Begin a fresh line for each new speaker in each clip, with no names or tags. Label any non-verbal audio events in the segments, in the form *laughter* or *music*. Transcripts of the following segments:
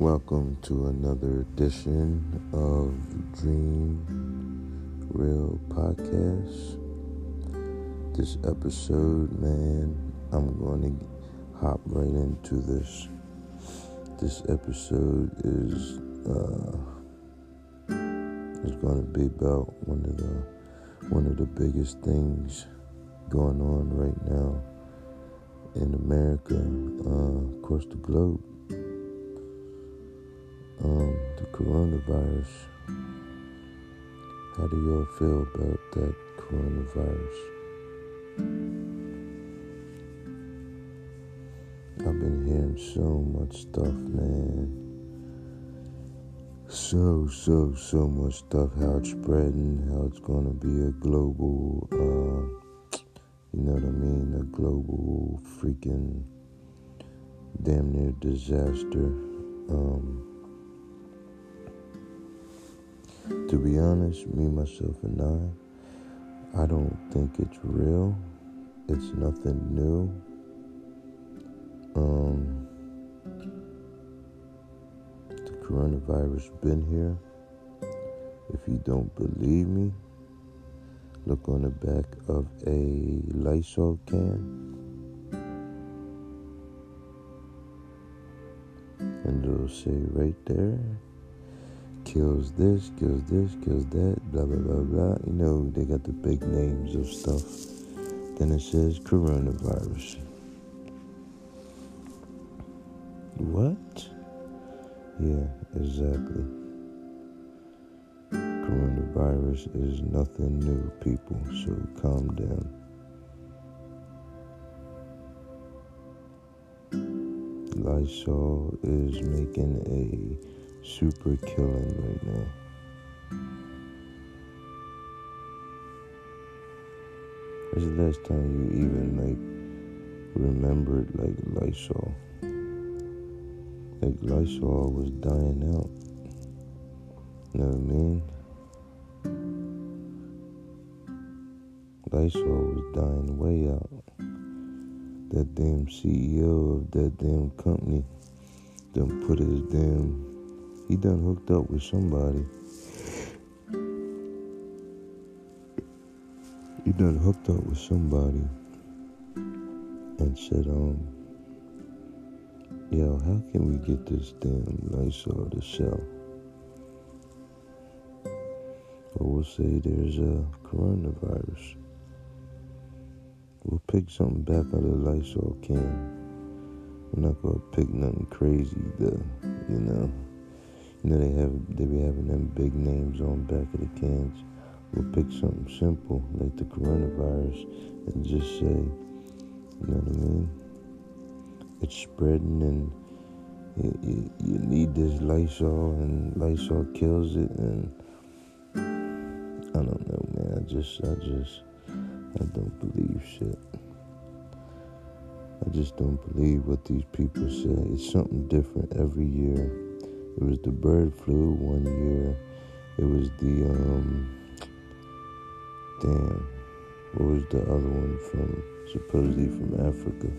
Welcome to another edition of Dream Real Podcast. This episode, man, I'm going to hop right into this. This episode is uh, is going to be about one of the one of the biggest things going on right now in America, uh, across the globe um, the coronavirus. How do y'all feel about that coronavirus? I've been hearing so much stuff, man. So, so, so much stuff. How it's spreading, how it's going to be a global, uh, you know what I mean? A global freaking damn near disaster. Um, to be honest, me, myself, and I, I don't think it's real. It's nothing new. Um, the coronavirus been here. If you don't believe me, look on the back of a Lysol can. And it'll say right there kills this, kills this, kills that, blah, blah, blah, blah. You know, they got the big names of stuff. Then it says coronavirus. What? Yeah, exactly. Coronavirus is nothing new, people, so calm down. Lysol is making a super killing right now. When's the last time you even like remembered like Lysol? Like Lysol was dying out. You know what I mean? Lysol was dying way out. That damn CEO of that damn company done put his damn he done hooked up with somebody. He done hooked up with somebody and said, um, yo, how can we get this damn Lysol to sell? Or we'll say there's a coronavirus. We'll pick something back out of the Lysol can. We're not gonna pick nothing crazy, though, you know. You know they have they be having them big names on back of the cans. We'll pick something simple like the coronavirus and just say, you know what I mean? It's spreading and you, you, you need this Lysol and Lysol kills it and I don't know, man. I just I just I don't believe shit. I just don't believe what these people say. It's something different every year. It was the bird flu one year. It was the um damn what was the other one from supposedly from Africa.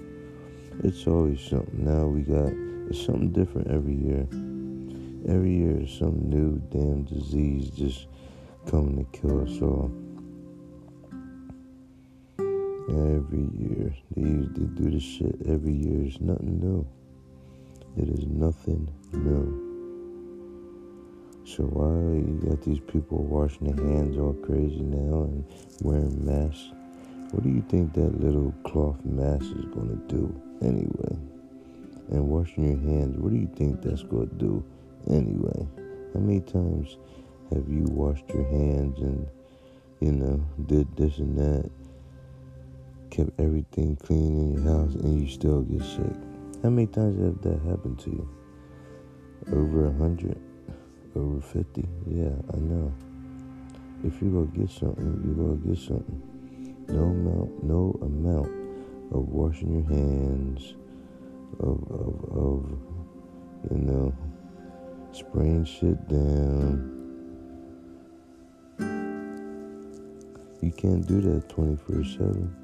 It's always something. Now we got it's something different every year. Every year is some new damn disease just coming to kill us all. Every year. They, they do this shit every year. It's nothing new. It is nothing new. So why you got these people washing their hands all crazy now and wearing masks? What do you think that little cloth mask is gonna do anyway? And washing your hands, what do you think that's gonna do anyway? How many times have you washed your hands and you know did this and that, kept everything clean in your house, and you still get sick? How many times have that happened to you? Over a hundred? Over 50. Yeah, I know. If you go get something, you go get something. No amount, no amount of washing your hands, of, of, of you know, spraying shit down. You can't do that 24 7.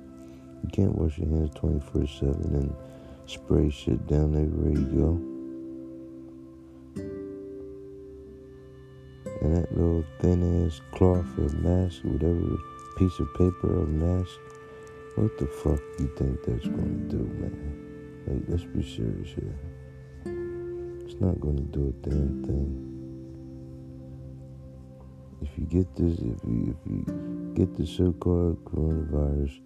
You can't wash your hands 24 7 and spray shit down everywhere you go. That little thin ass cloth or mask, whatever piece of paper or mask, what the fuck you think that's gonna do, man? Like, let's be serious here. It's not gonna do a damn thing. If you get this, if you if you get the so-called coronavirus,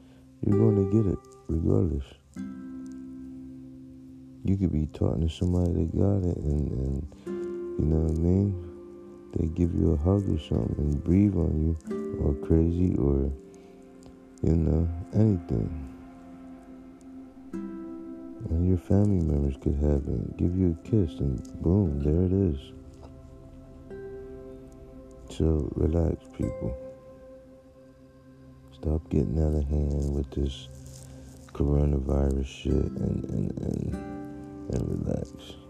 you're gonna get it regardless. You could be talking to somebody that got it, and, and you know what I mean. They give you a hug or something and breathe on you, or crazy, or you know anything. And your family members could have it, give you a kiss, and boom, there it is. So relax, people. Stop getting out of hand with this coronavirus shit and, and, and, and relax.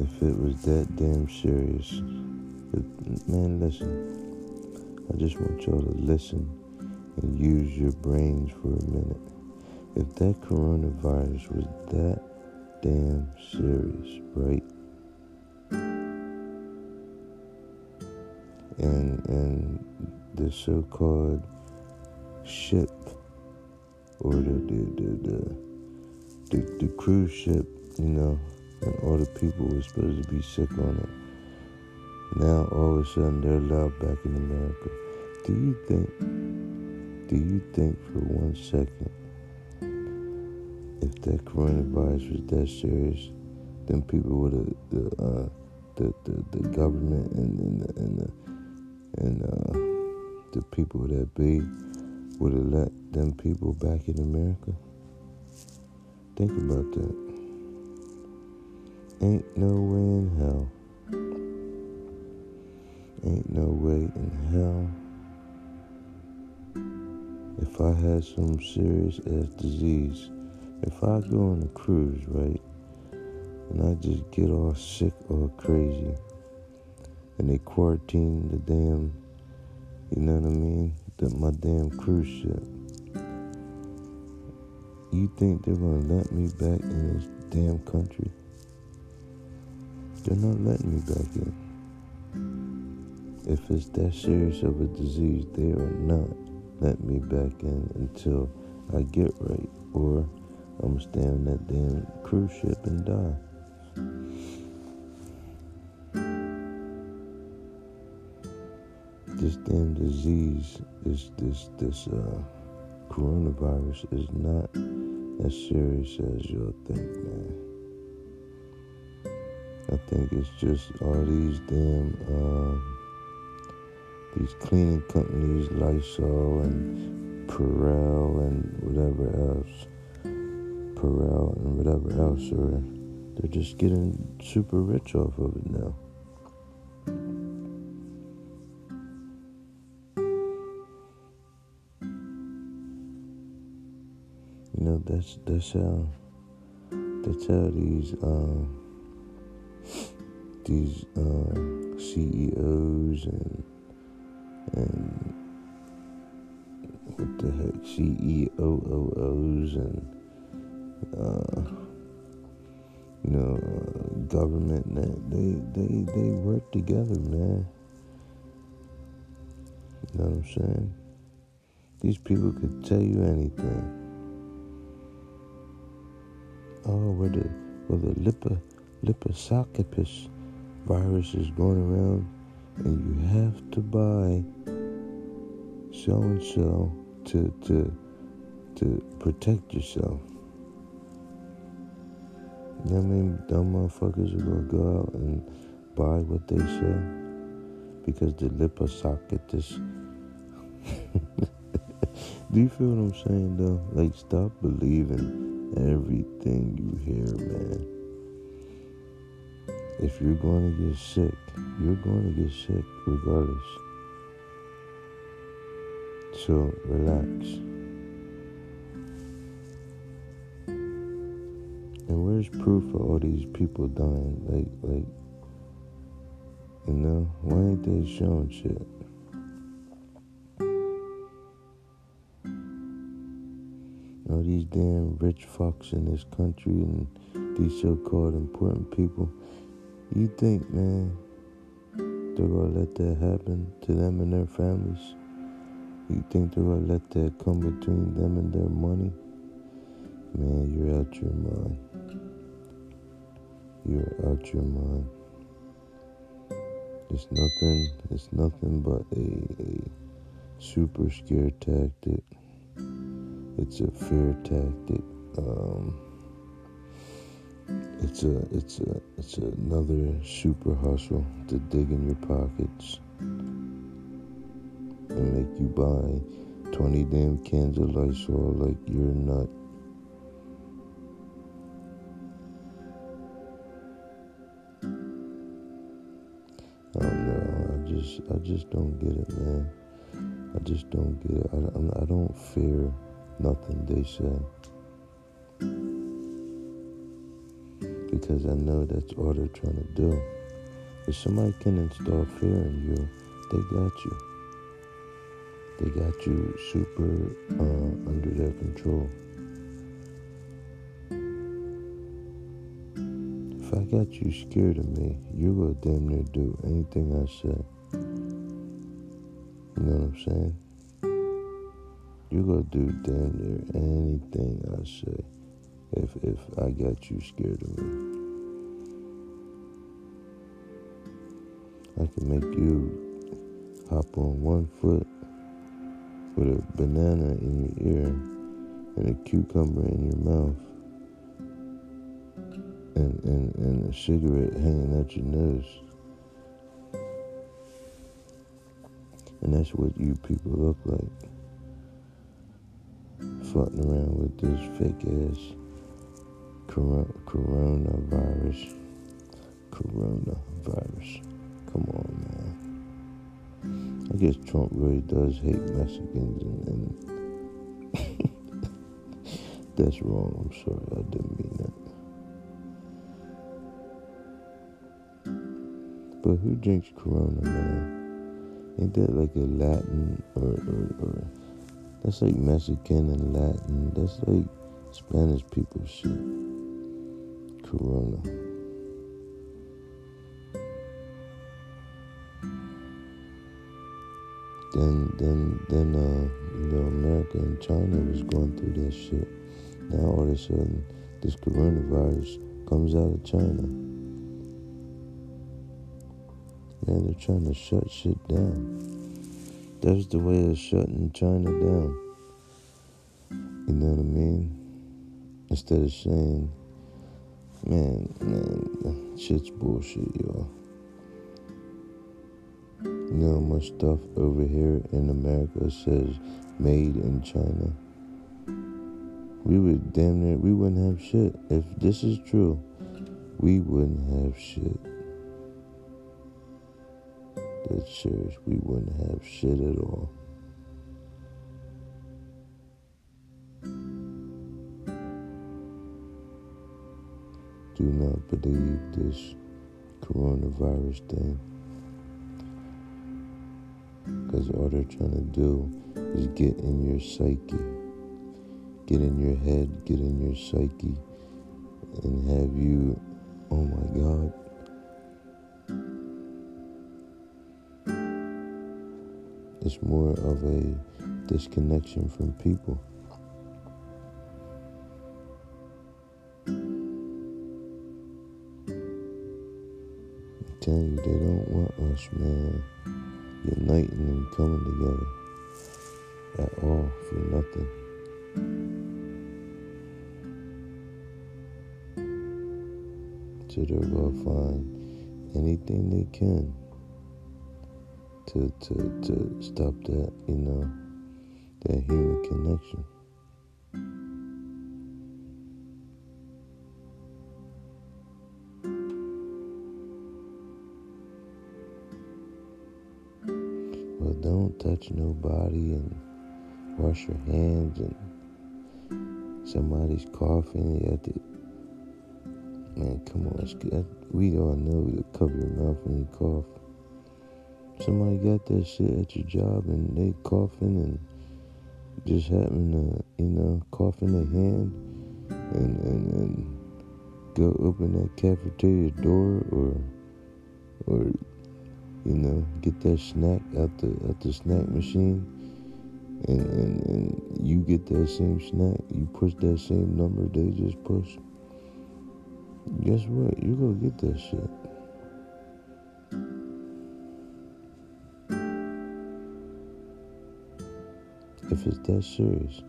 If it was that damn serious, man, listen. I just want y'all to listen and use your brains for a minute. If that coronavirus was that damn serious, right? And and the so-called ship or the the the the, the, the cruise ship, you know, and all the people were supposed to be sick on it. Now all of a sudden they're allowed back in America. Do you think? Do you think for one second if that coronavirus was that serious, then people would have the, uh, the, the the government and and the, and, the, and uh, the people that be would have let them people back in America. Think about that. Ain't no way in hell. Ain't no way in hell. If I had some serious ass disease if I go on a cruise, right, and I just get all sick or crazy, and they quarantine the damn, you know what I mean, the, my damn cruise ship, you think they're gonna let me back in this damn country? They're not letting me back in. If it's that serious of a disease, they are not letting me back in until I get right or I'm gonna stay on that damn cruise ship and die. This damn disease, this this this uh, coronavirus is not as serious as y'all think, man. I think it's just all these damn uh, these cleaning companies, Lysol and Purell and whatever else Purell and whatever else, or they're just getting super rich off of it now. You know, that's that's how that's how these uh, these uh, CEOs and and what the heck CEOs and uh, you know, uh, government, they, they, they work together, man. You know what I'm saying? These people could tell you anything. Oh, where the, where the lipa, liposarcopus virus is going around, and you have to buy so and so to to to protect yourself. You know what I mean? Dumb motherfuckers are gonna go out and buy what they say because the socket this. *laughs* Do you feel what I'm saying though? Like stop believing everything you hear, man. If you're going to get sick, you're going to get sick regardless. So relax. And where's proof of all these people dying? Like, like, you know, why ain't they showing shit? All these damn rich fucks in this country and these so-called important people, you think, man, they're gonna let that happen to them and their families? You think they're gonna let that come between them and their money? Man, you're out your mind. You're out your mind. It's nothing. It's nothing but a, a super scare tactic. It's a fear tactic. Um, it's a it's a it's another super hustle to dig in your pockets and make you buy twenty damn cans of Lysol like you're a nut. I don't know. I just I just don't get it, man. I just don't get it. I, I don't fear nothing they say. Because I know that's all they're trying to do. If somebody can install fear in you, they got you. They got you super uh, under their control. If I got you scared of me, you're gonna damn near do anything I say. You know what I'm saying? You're gonna do damn near anything I say if if I got you scared of me. I can make you hop on one foot with a banana in your ear and a cucumber in your mouth and, and, and a cigarette hanging out your nose. And that's what you people look like. Floating around with this fake ass coronavirus. Coronavirus. Come on, man. I guess Trump really does hate Mexicans and, and *laughs* that's wrong. I'm sorry, I didn't mean that. But who drinks Corona, man? Ain't that like a Latin or, or, or that's like Mexican and Latin. That's like Spanish people shit. Corona. Then, then, then, uh, you know, America and China was going through that shit. Now all of a sudden, this coronavirus comes out of China. Man, they're trying to shut shit down. That's the way of shutting China down. You know what I mean? Instead of saying, man, man, shit's bullshit, y'all. You know much stuff over here in America says made in China? We would damn near, we wouldn't have shit. If this is true, we wouldn't have shit. That's serious. We wouldn't have shit at all. Do not believe this coronavirus thing. Because all they're trying to do is get in your psyche, get in your head, get in your psyche, and have you, oh my God, It's more of a disconnection from people. Us, man, uniting and coming together at all for nothing. So they're gonna find anything they can to, to, to stop that, you know, that human connection. Don't touch nobody and wash your hands and somebody's coughing. Have to, man, come on. We all know to cover your mouth when you cough somebody got that shit at your job and they coughing and just happen to, you know, cough in their hand and, and, and go open that cafeteria door or or you know get that snack out the out the snack machine and, and, and you get that same snack you push that same number they just push. Guess what? You gonna get that shit. If it's that serious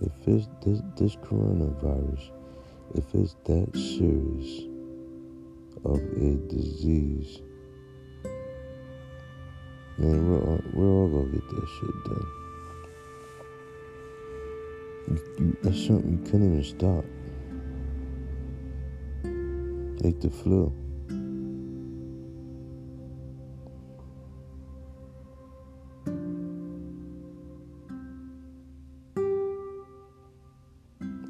if it's this, this coronavirus if it's that serious of a disease, man, we're all, we're all gonna get that shit done. You, you, that's something you couldn't even stop. Like the flu.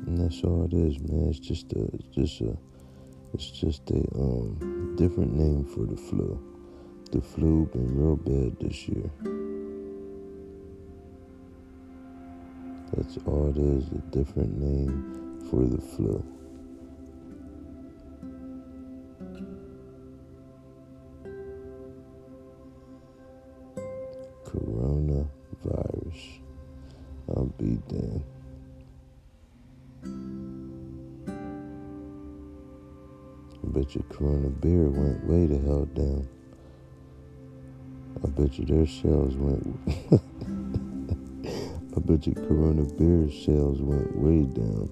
And that's all it is, man. It's just a, just a, it's just a um, different name for the flu. The flu been real bad this year. That's all it is, a different name for the flu. Coronavirus. I'll be damned. I bet your Corona beer went way the hell down. I bet you their sales went. *laughs* I bet your Corona beer sales went way down.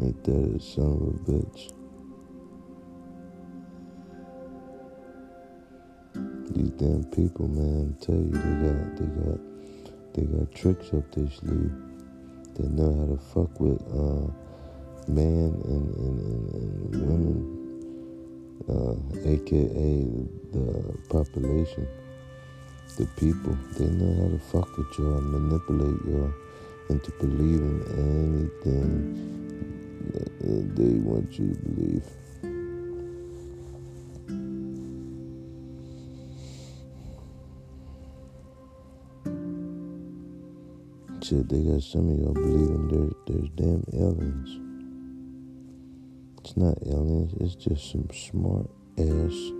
Ain't that a son of a bitch? These damn people, man, I tell you, they got, they got, they got tricks up their sleeve. They know how to fuck with uh, man and, and, and, and women uh, aka the population, the people. They know how to fuck with y'all and manipulate y'all into believing anything they want you to believe. Shit, they got some of y'all believing there, there's damn aliens. It's not aliens, it's just some smart ass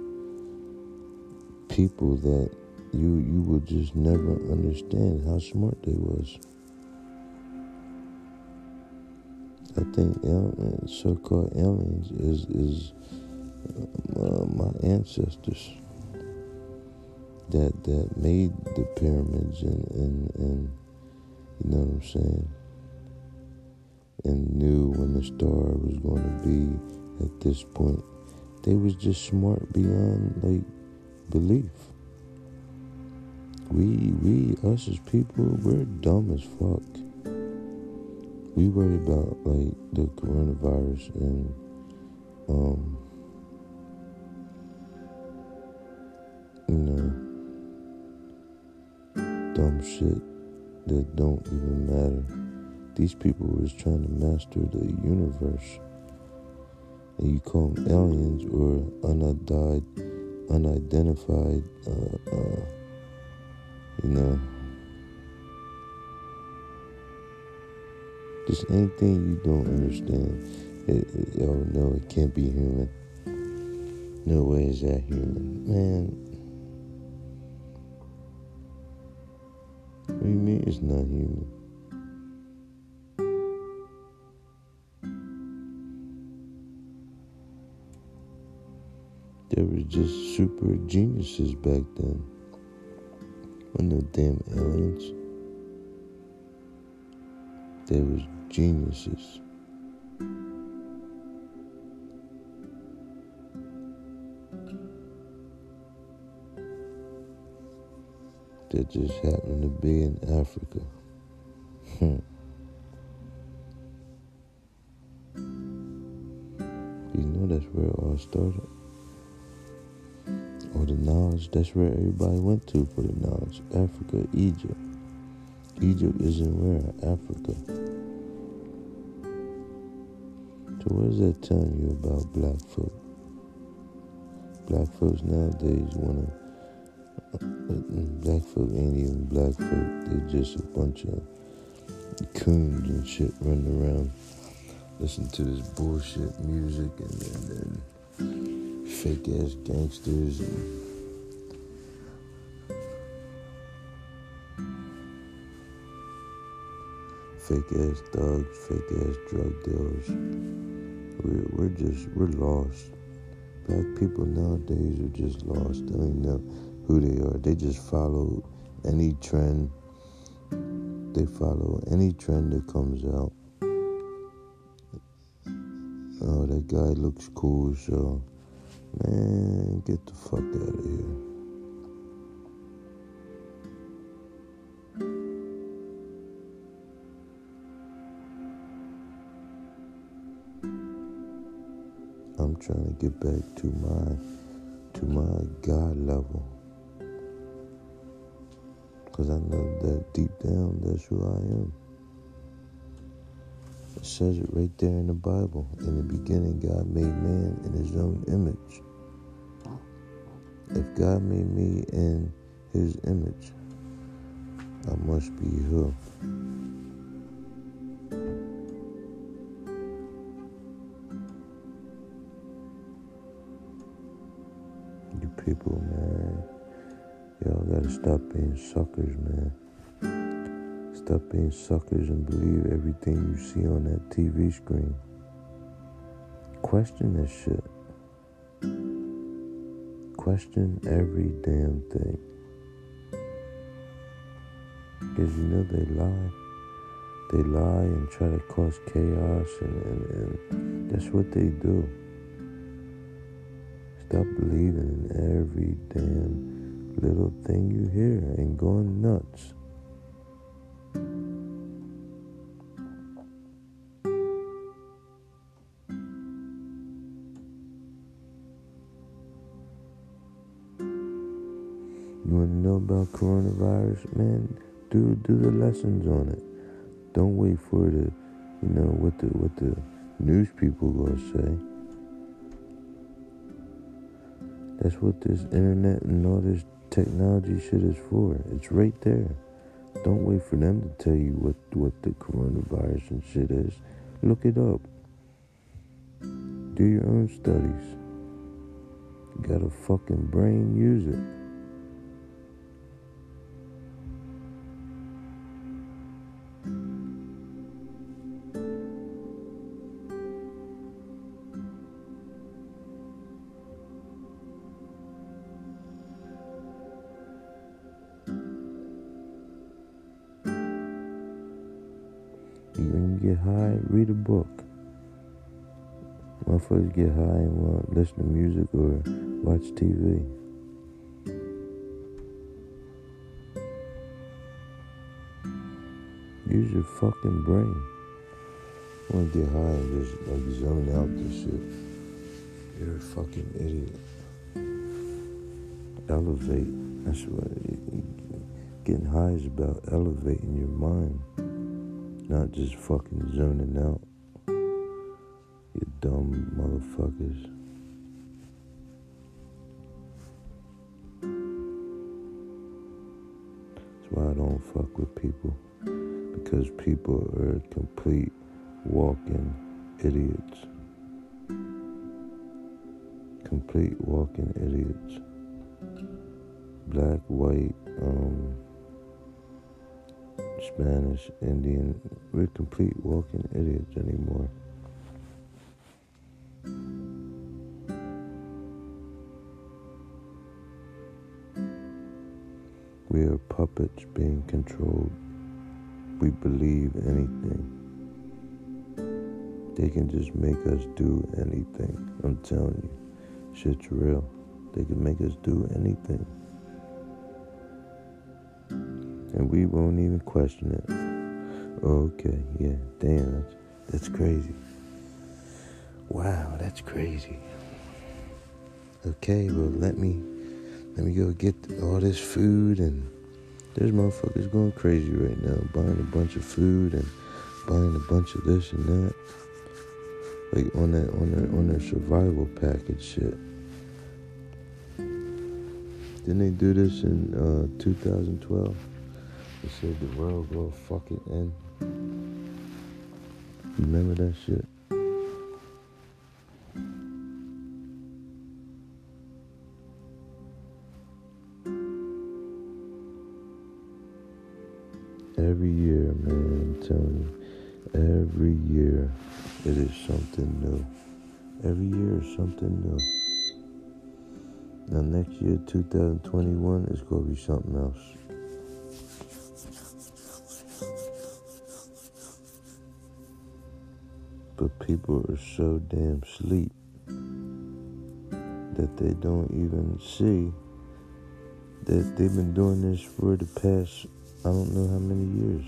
people that you you would just never understand how smart they was. I think aliens, so-called aliens is is uh, my ancestors that that made the pyramids and and and you know what I'm saying and knew when the star was going to be at this point. They was just smart beyond like belief. We we us as people we're dumb as fuck. We worry about like the coronavirus and um you know dumb shit that don't even matter. These people was trying to master the universe. And you call them aliens or unidentified, unidentified, uh, uh, you know, just anything you don't understand. It, it, oh no, it can't be human. No way is that human, man. What do you mean it's not human? They were just super geniuses back then. When the damn aliens. They was geniuses. That just happened to be in Africa. Hmm. You know that's where it all started the knowledge. That's where everybody went to for the knowledge. Africa, Egypt. Egypt isn't where? Africa. So what is that telling you about black folk? Black folks nowadays wanna black folk ain't even black folk. They're just a bunch of coons and shit running around listen to this bullshit music and, and, and fake ass gangsters and fake ass thugs, fake ass drug dealers. We're, we're just, we're lost. Black people nowadays are just lost. They don't know who they are. They just follow any trend. They follow any trend that comes out. Oh, that guy looks cool, so man, get the fuck out of here. I'm trying to get back to my to my God level. Cause I know that deep down that's who I am. Says it right there in the Bible. In the beginning God made man in his own image. If God made me in his image, I must be who? You people, man. Y'all gotta stop being suckers, man. Stop being suckers and believe everything you see on that TV screen. Question this shit. Question every damn thing. Because you know they lie. They lie and try to cause chaos, and, and, and that's what they do. Stop believing in every damn little thing you hear and going nuts. Do the lessons on it. Don't wait for the, you know, what the what the news people gonna say. That's what this internet and all this technology shit is for. It's right there. Don't wait for them to tell you what what the coronavirus and shit is. Look it up. Do your own studies. You got a fucking brain, use it. Get high, read a book. Motherfuckers get high and want listen to music or watch TV. Use your fucking brain. Want to get high and just like zone out this shit. You're a fucking idiot. Elevate. That's what getting high is about. Elevating your mind, not just fucking zoning out. You dumb motherfuckers. That's why I don't fuck with people. Because people are complete walking idiots. Complete walking idiots. Black, white, um, Spanish, Indian. We're complete walking idiots anymore. We are puppets being controlled. We believe anything. They can just make us do anything. I'm telling you. Shit's real. They can make us do anything. And we won't even question it. Okay, yeah, damn, that's, that's crazy. Wow, that's crazy. Okay, well let me let me go get all this food and there's motherfuckers going crazy right now, buying a bunch of food and buying a bunch of this and that. Like on that on their on their survival package shit. Didn't they do this in uh, 2012? This shit, the world will fucking end. Remember that shit? Every year, man, I'm telling you, every year it is something new. Every year is something new. Now, next year, 2021, is going to be something else. People are so damn sleep that they don't even see that they've been doing this for the past I don't know how many years.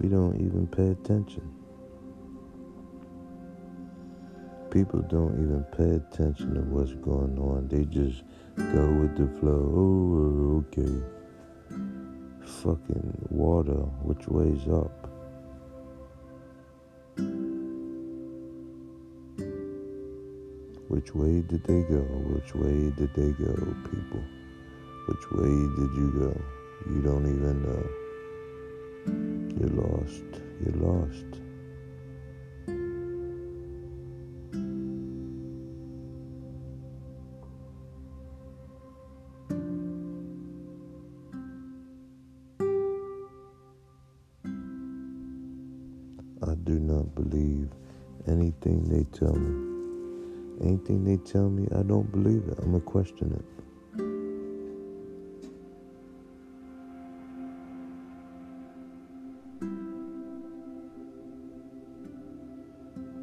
We don't even pay attention. People don't even pay attention to what's going on. They just go with the flow. Oh, okay. Fucking water, which way's up? Which way did they go? Which way did they go, people? Which way did you go? You don't even know. You're lost. You're lost. Tell me, I don't believe it. I'm going to question it.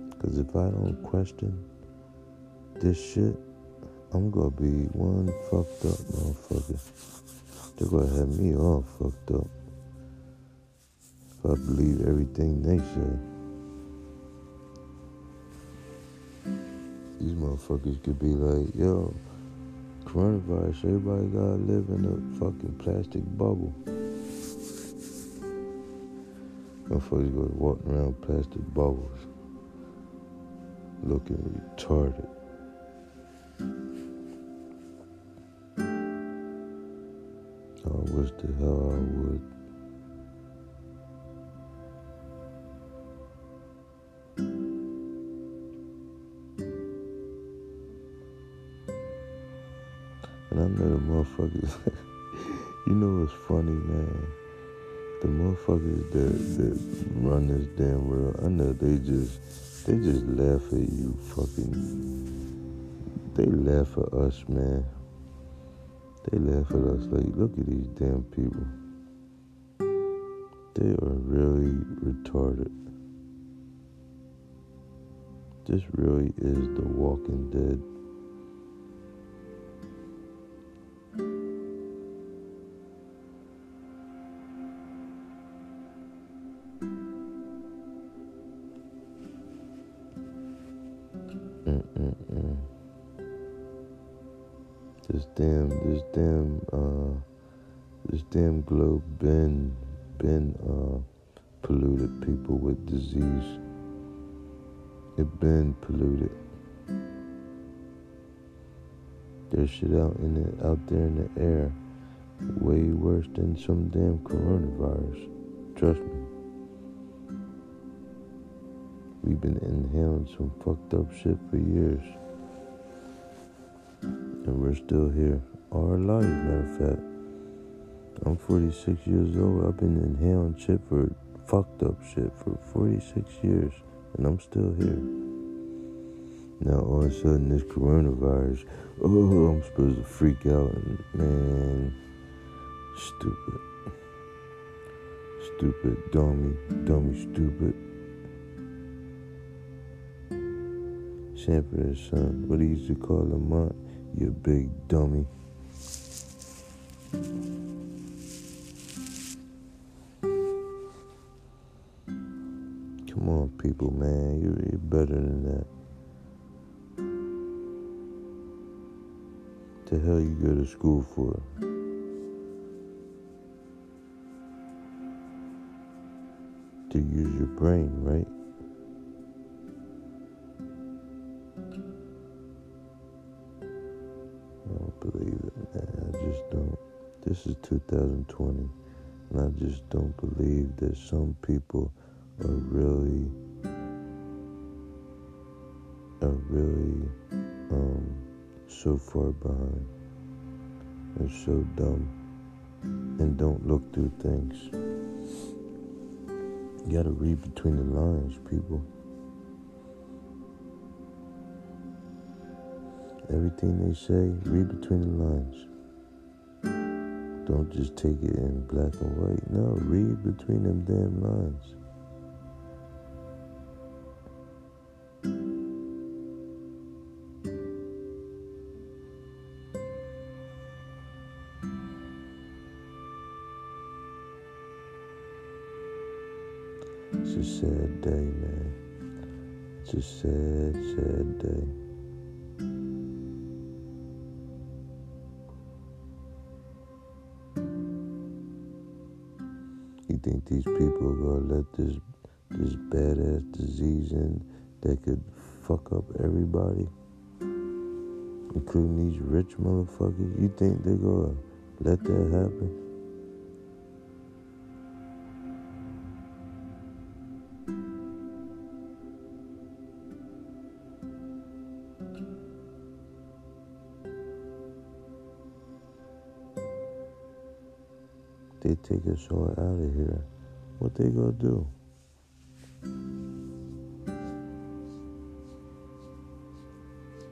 Because if I don't question this shit, I'm going to be one fucked up motherfucker. They're going to have me all fucked up. If I believe everything they say. These motherfuckers could be like, yo, coronavirus, everybody gotta live in a fucking plastic bubble. Motherfuckers go walking around plastic bubbles, looking retarded. Oh, I wish the hell know what's funny, man? The motherfuckers that, that run this damn world, I know they just, they just laugh at you fucking, they laugh at us, man. They laugh at us like, look at these damn people. They are really retarded. This really is the walking dead. Globe been, been, uh, polluted people with disease. It been polluted. There's shit out in it, out there in the air, way worse than some damn coronavirus. Trust me. We've been inhaling some fucked up shit for years. And we're still here. Our lives, matter of fact. I'm 46 years old. I've been inhaling shit for fucked up shit for 46 years. And I'm still here. Now all of a sudden this coronavirus, oh, I'm supposed to freak out and man, stupid. Stupid, dummy, dummy, stupid. Sanford son. What he used to call Lamont, you big dummy. People, man. You're, you're better than that. The hell you go to school for? To use your brain, right? I don't believe it, man. I just don't. This is 2020, and I just don't believe that some people are really, are really um, so far behind and so dumb and don't look through things. You gotta read between the lines, people. Everything they say, read between the lines. Don't just take it in black and white. No, read between them damn lines. You think these people are gonna let this this badass disease in that could fuck up everybody, including these rich motherfuckers? You think they're gonna let that happen? Take us all out of here. What they gonna do?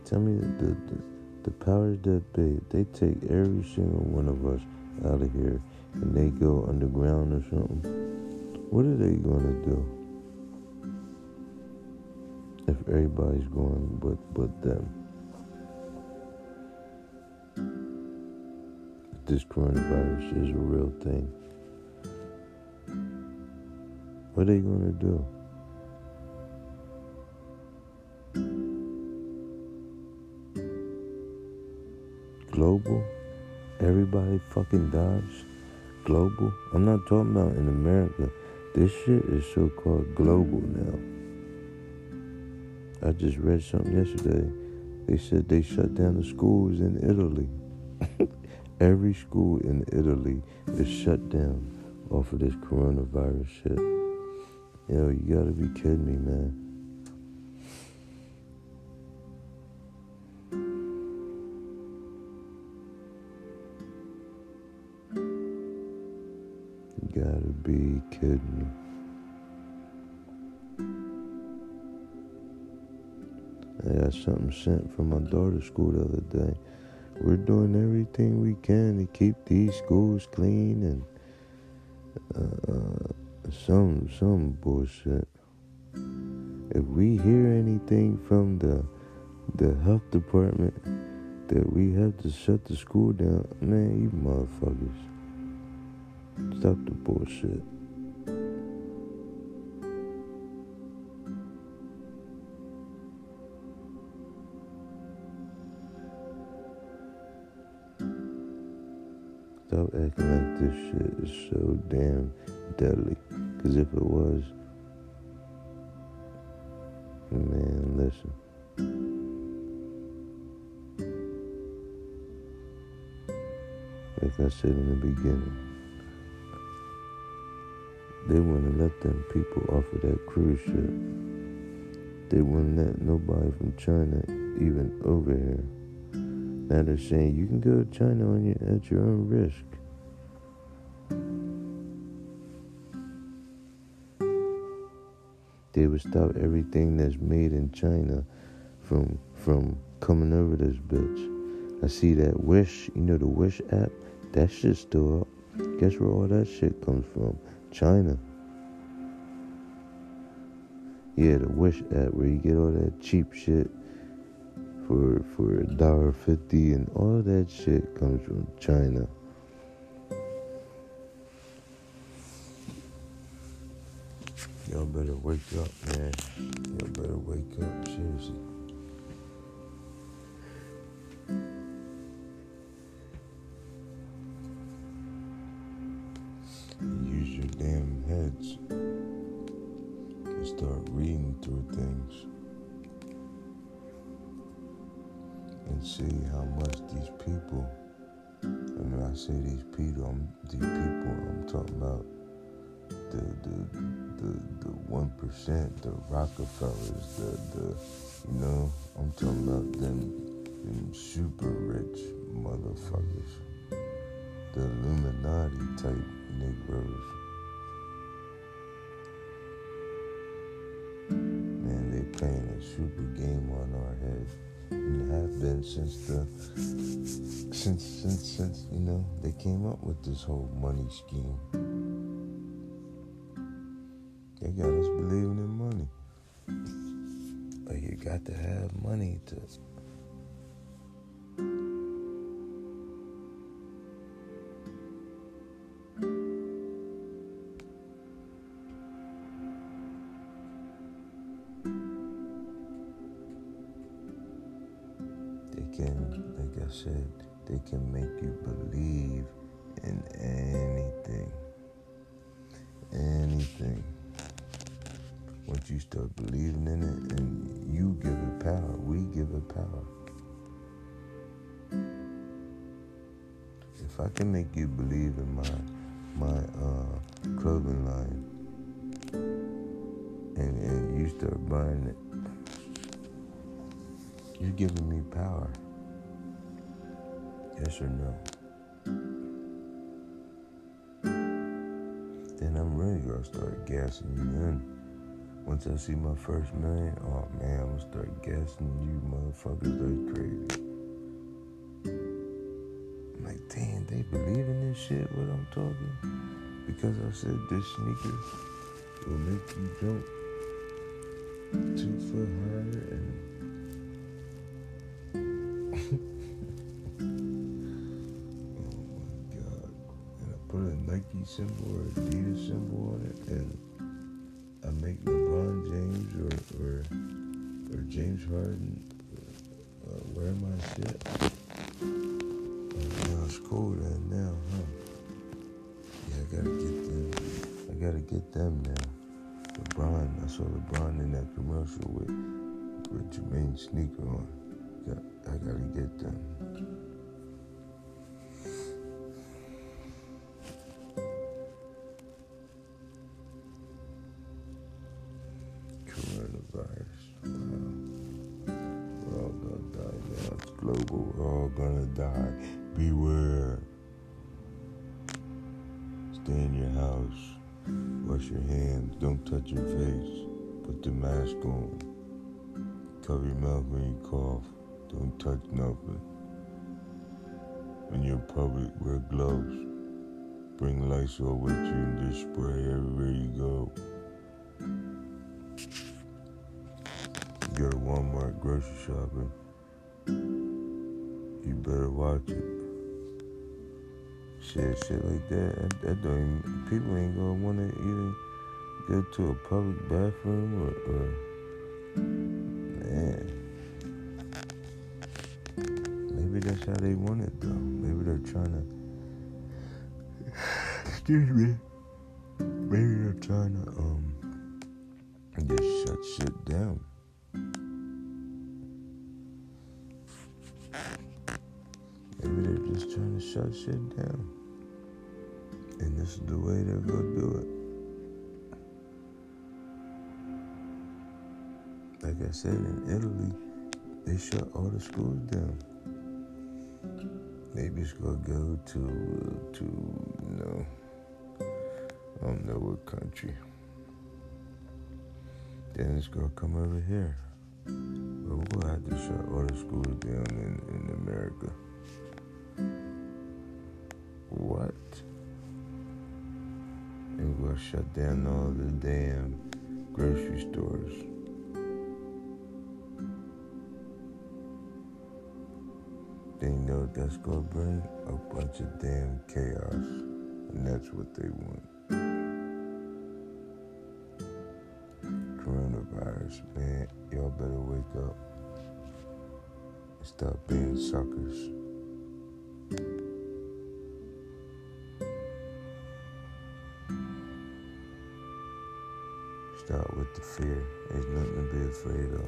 Tell me the, the, the, powers that be, they take every single one of us out of here and they go underground or something. What are they gonna do? If everybody's going but but them. This coronavirus is a real thing. What are you gonna do? Global? Everybody fucking dies? Global? I'm not talking about in America. This shit is so called global now. I just read something yesterday. They said they shut down the schools in Italy. *laughs* Every school in Italy is shut down off of this coronavirus shit. Yo, you gotta be kidding me, man. You gotta be kidding me. I got something sent from my daughter's school the other day. We're doing everything we can to keep these schools clean and uh, uh, some some bullshit. If we hear anything from the the health department that we have to shut the school down, man, you motherfuckers, stop the bullshit. Stop acting like this shit is so damn deadly. Cause if it was, man, listen. Like I said in the beginning, they wouldn't let them people off of that cruise ship. They wouldn't let nobody from China even over here. Now they're saying you can go to China on your, at your own risk. Would stop everything that's made in China from from coming over this bitch. I see that Wish, you know the Wish app, that shit's still up. Guess where all that shit comes from? China. Yeah, the Wish app where you get all that cheap shit for for a dollar fifty and all that shit comes from China. Y'all better wake up, man. Y'all better wake up, seriously. Use your damn heads and start reading through things and see how much these people, and when I say these people, I'm, these people, I'm talking about the the the the one percent, the Rockefellers, the the you know, I'm talking about them Them super rich motherfuckers. The Illuminati type Negroes. Man, they playing a super game on our heads. And have been since the since since since you know they came up with this whole money scheme. Got to have money to They can, like I said, they can make you believe in anything. Anything. Once you start believing in it and you give it power, we give it power. If I can make you believe in my my uh, clothing line and, and you start buying it you're giving me power. Yes or no? Then I'm really gonna start gassing you in. Once I see my first million, oh man, I'm gonna start gassing you motherfuckers like crazy. I'm like, damn, they believe in this shit, what I'm talking? Because I said this sneaker will make you jump two foot higher and *laughs* oh I put a Nike symbol or Adidas symbol on it, and I make LeBron Or or, James Harden uh, am I shit. Oh, now it's cool then now, huh? Yeah, I gotta get them. I gotta get them now. LeBron, I saw LeBron in that commercial with with Jermaine sneaker on. Got, I gotta get them. Global. We're all gonna die. Beware. Stay in your house. Wash your hands. Don't touch your face. Put the mask on. Cover your mouth when you cough. Don't touch nothing. When you're public, wear gloves. Bring Lysol with you and just spray everywhere you go. You go to Walmart grocery shopping, better watch it. Shit, shit like that. That, don't people ain't gonna wanna even go to a public bathroom or, or man. Maybe that's how they want it though. Maybe they're trying *sighs* to. Excuse me. Maybe they're trying to um just shut shit down. Trying to shut shit down. And this is the way they're gonna do it. Like I said, in Italy, they shut all the schools down. Maybe it's gonna go to uh, to you know I don't know what country. Then it's gonna come over here. But we'll have to shut all the schools down in, in America. Shut down all the damn grocery stores. They know that's gonna bring a bunch of damn chaos. And that's what they want. Coronavirus, man, y'all better wake up. and Stop being suckers. Fear. There's nothing to be afraid of.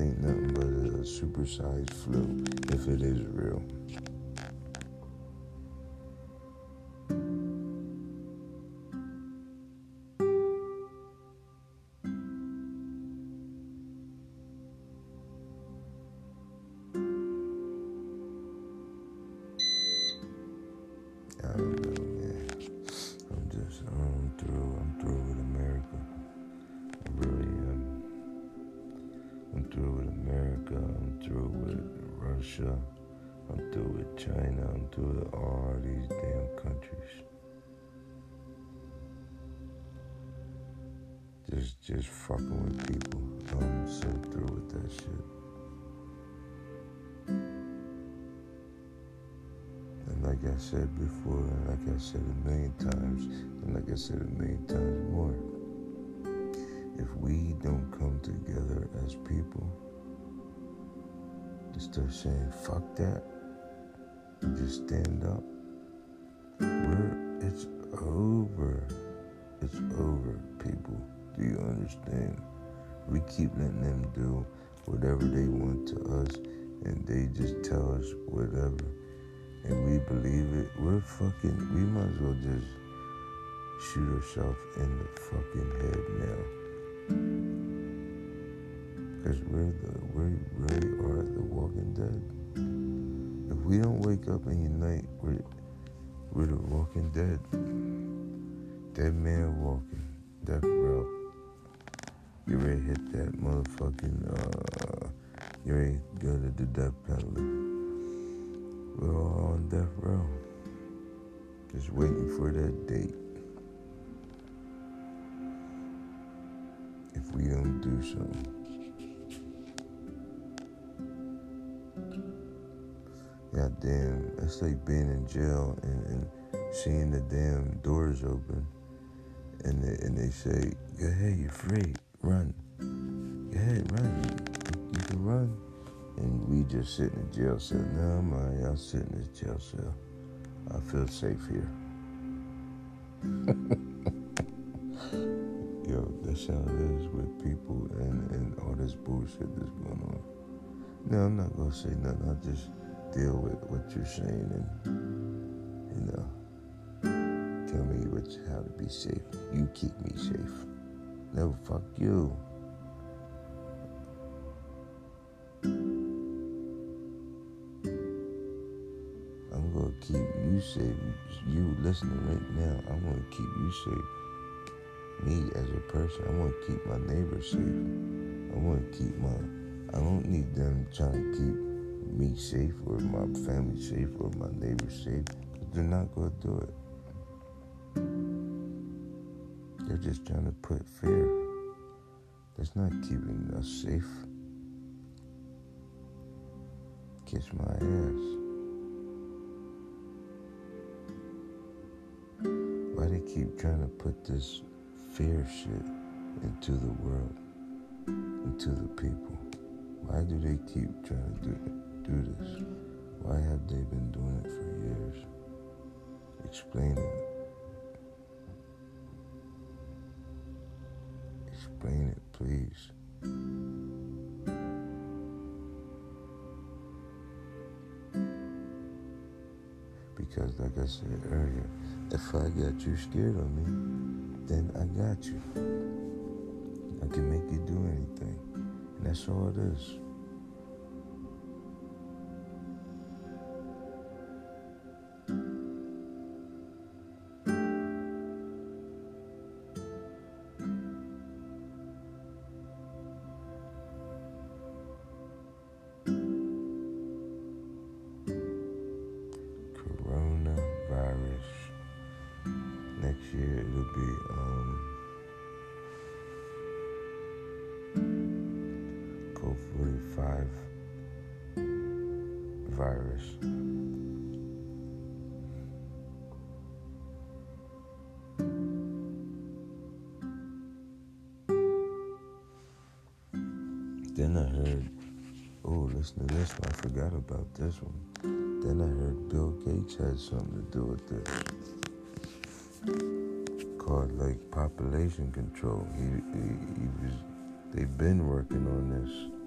Ain't nothing but a supersized flu if it is real. And start saying, fuck that, and just stand up, we're, it's over. It's over, people. Do you understand? We keep letting them do whatever they want to us, and they just tell us whatever, and we believe it. We're fucking. We might as well just shoot ourselves in the fucking head now, because we're the we really are the Walking Dead. If we don't wake up and unite, we're we're the Walking Dead. Dead man walking, death row. You ready to hit that motherfucking, uh, you ready to go to the death penalty. We're all on death row. Just waiting for that date. If we don't do something. God damn, it's like being in jail and, and seeing the damn doors open and they, and they say, go ahead, you're free, run. Go ahead, run. You, can run. And we just sit in the jail cell. No, my, I'll sit in this jail cell. I feel safe here. *laughs* Yo, that's how it is with people and, and all this bullshit that's going on. No, I'm not gonna say nothing. I'll just deal with what you're saying and you know tell me what how to be safe. You keep me safe. No, fuck you. I'm gonna keep you safe. You listening right now, I'm gonna keep you safe. Me as a person, I wanna keep my neighbors safe. I wanna keep my I don't need them trying to keep me safe or my family safe or my neighbors safe. They're not gonna do it. They're just trying to put fear. That's not keeping us safe. Kiss my ass. Why do they keep trying to put this fear shit into the world, into the people? Why do they keep trying to do, do this? Why have they been doing it for years? Explain it. Explain it, please. Because, like I said earlier, if I got you scared of me, then I got you. I can make you do anything. And that's all it is. Virus. Then I heard, oh, listen to this one. I forgot about this one. Then I heard Bill Gates had something to do with this. Called like population control. He, he, he was, they've been working on this.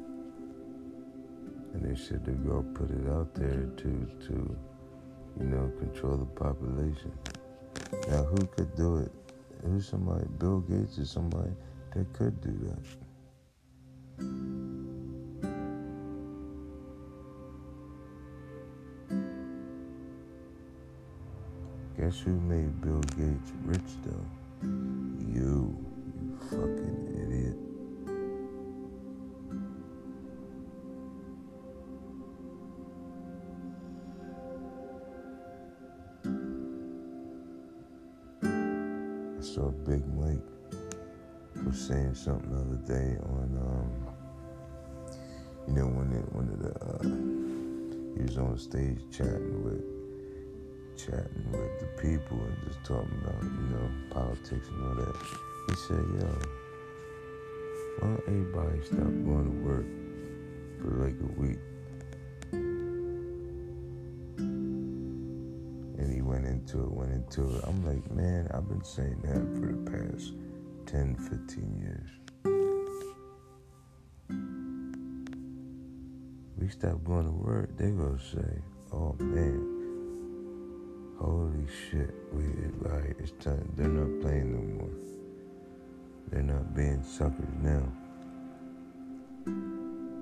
And they said they're gonna put it out there to, to, you know, control the population. Now, who could do it? Who's somebody? Bill Gates is somebody that could do that. Guess who made Bill Gates rich though? You on stage chatting with, chatting with the people and just talking about, you know, politics and all that. He said, yo, why don't everybody stop going to work for like a week? And he went into it, went into it. I'm like, man, I've been saying that for the past 10, 15 years. Stop going to work, they gonna say, oh man, holy shit, we right, it's time they're not playing no more. They're not being suckers now.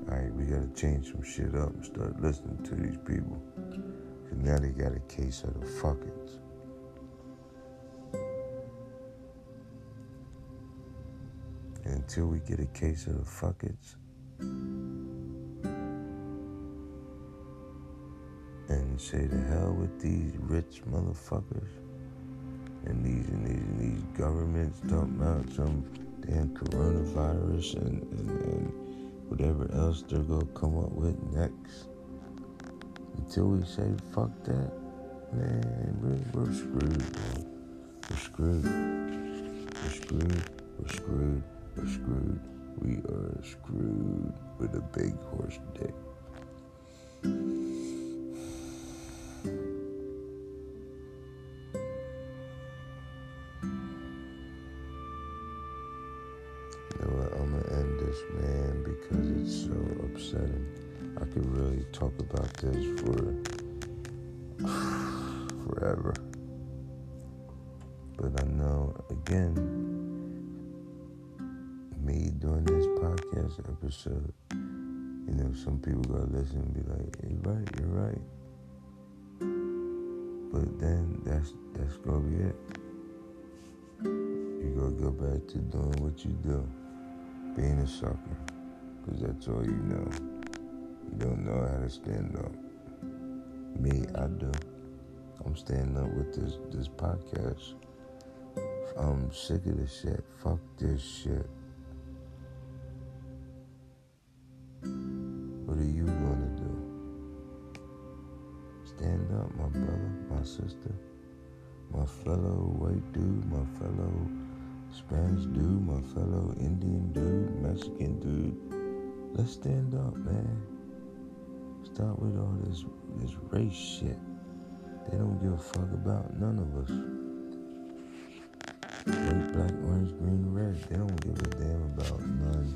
Alright, we gotta change some shit up and start listening to these people. Cause now they got a case of the fuckings. Until we get a case of the fuckets say to hell with these rich motherfuckers and these and these and these governments talking about some damn coronavirus and, and, and whatever else they're gonna come up with next. Until we say fuck that, man, we're, we're screwed. We're screwed. We're screwed. We're screwed. We're screwed. We are screwed with a big horse dick. So upsetting. I could really talk about this for *sighs* forever. But I know, again, me doing this podcast episode, you know, some people gonna listen and be like, "You're right, you're right." But then that's that's gonna be it. You gonna go back to doing what you do, being a sucker, cause that's all you know. You don't know how to stand up. Me, I do. I'm standing up with this this podcast. I'm sick of this shit. Fuck this shit. What are you gonna do? Stand up, my brother, my sister, my fellow white dude, my fellow Spanish dude, my fellow Indian dude, Mexican dude. Let's stand up, man. Stop with all this this race shit. They don't give a fuck about none of us. White, black, orange, green, red. They don't give a damn about none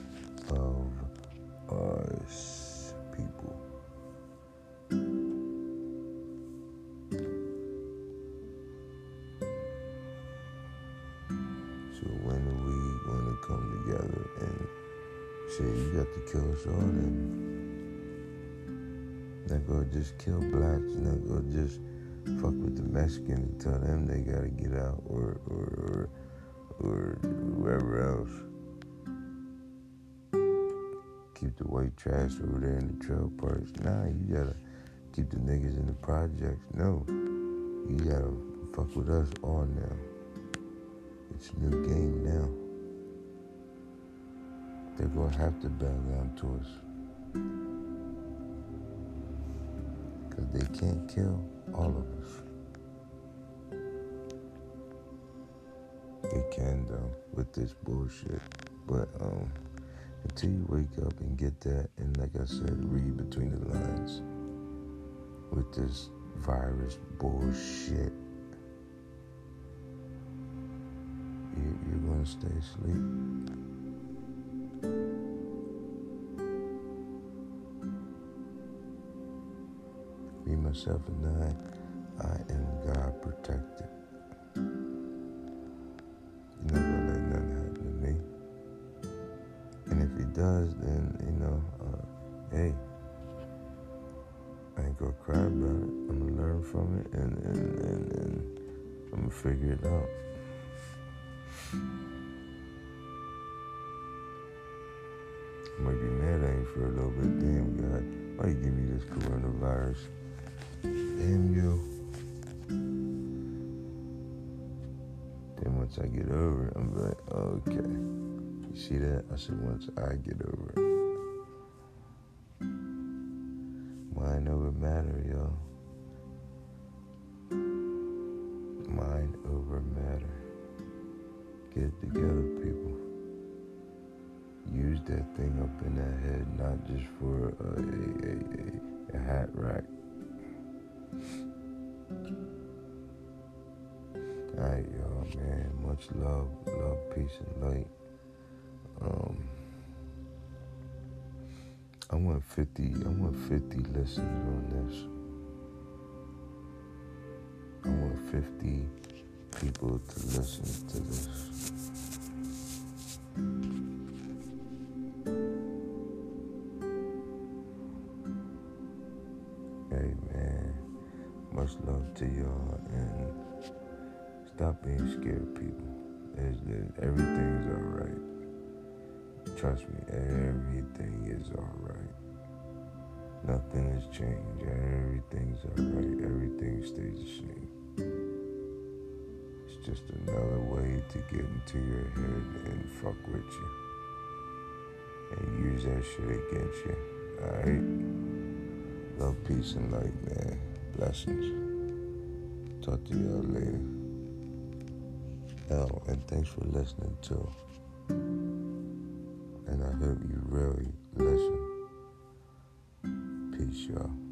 of us people. Just kill blacks, not gonna just fuck with the Mexicans and tell them they gotta get out or or or, or whoever else. Keep the white trash over there in the trail parks. Nah, you gotta keep the niggas in the projects. No. You gotta fuck with us all now. It's a new game now. They're gonna have to bow down to us. Cause they can't kill all of us. They can though with this bullshit. But um until you wake up and get that and like I said, read between the lines with this virus bullshit. You, you're gonna stay asleep. Myself, and I, I am God protected. You're not gonna let nothing happen to me. And if he does, then, you know, uh, hey, I ain't gonna cry about it. I'm gonna learn from it and, and, and, and I'm gonna figure it out. I might be mad at him for a little bit. Damn, God, why you give me this coronavirus? Damn you. Then once I get over it, I'm like, okay. You see that? I said once I get over it. Mind over matter, y'all. Mind over matter. Get it together, people. Use that thing up in that head, not just for a, a, a, a hat rack. Alright, y'all, man. Much love, love, peace, and light. Um, I want 50, I want 50 listens on this. I want 50 people to listen to this. To y'all and stop being scared, people. There's, there's, everything's alright. Trust me, everything is alright. Nothing has changed. Everything's alright. Everything stays the same. It's just another way to get into your head and fuck with you. And use that shit against you. Alright? Love, peace, and light, man. Blessings. Talk to y'all later. Oh, and thanks for listening too. And I hope you really listen. Peace, y'all.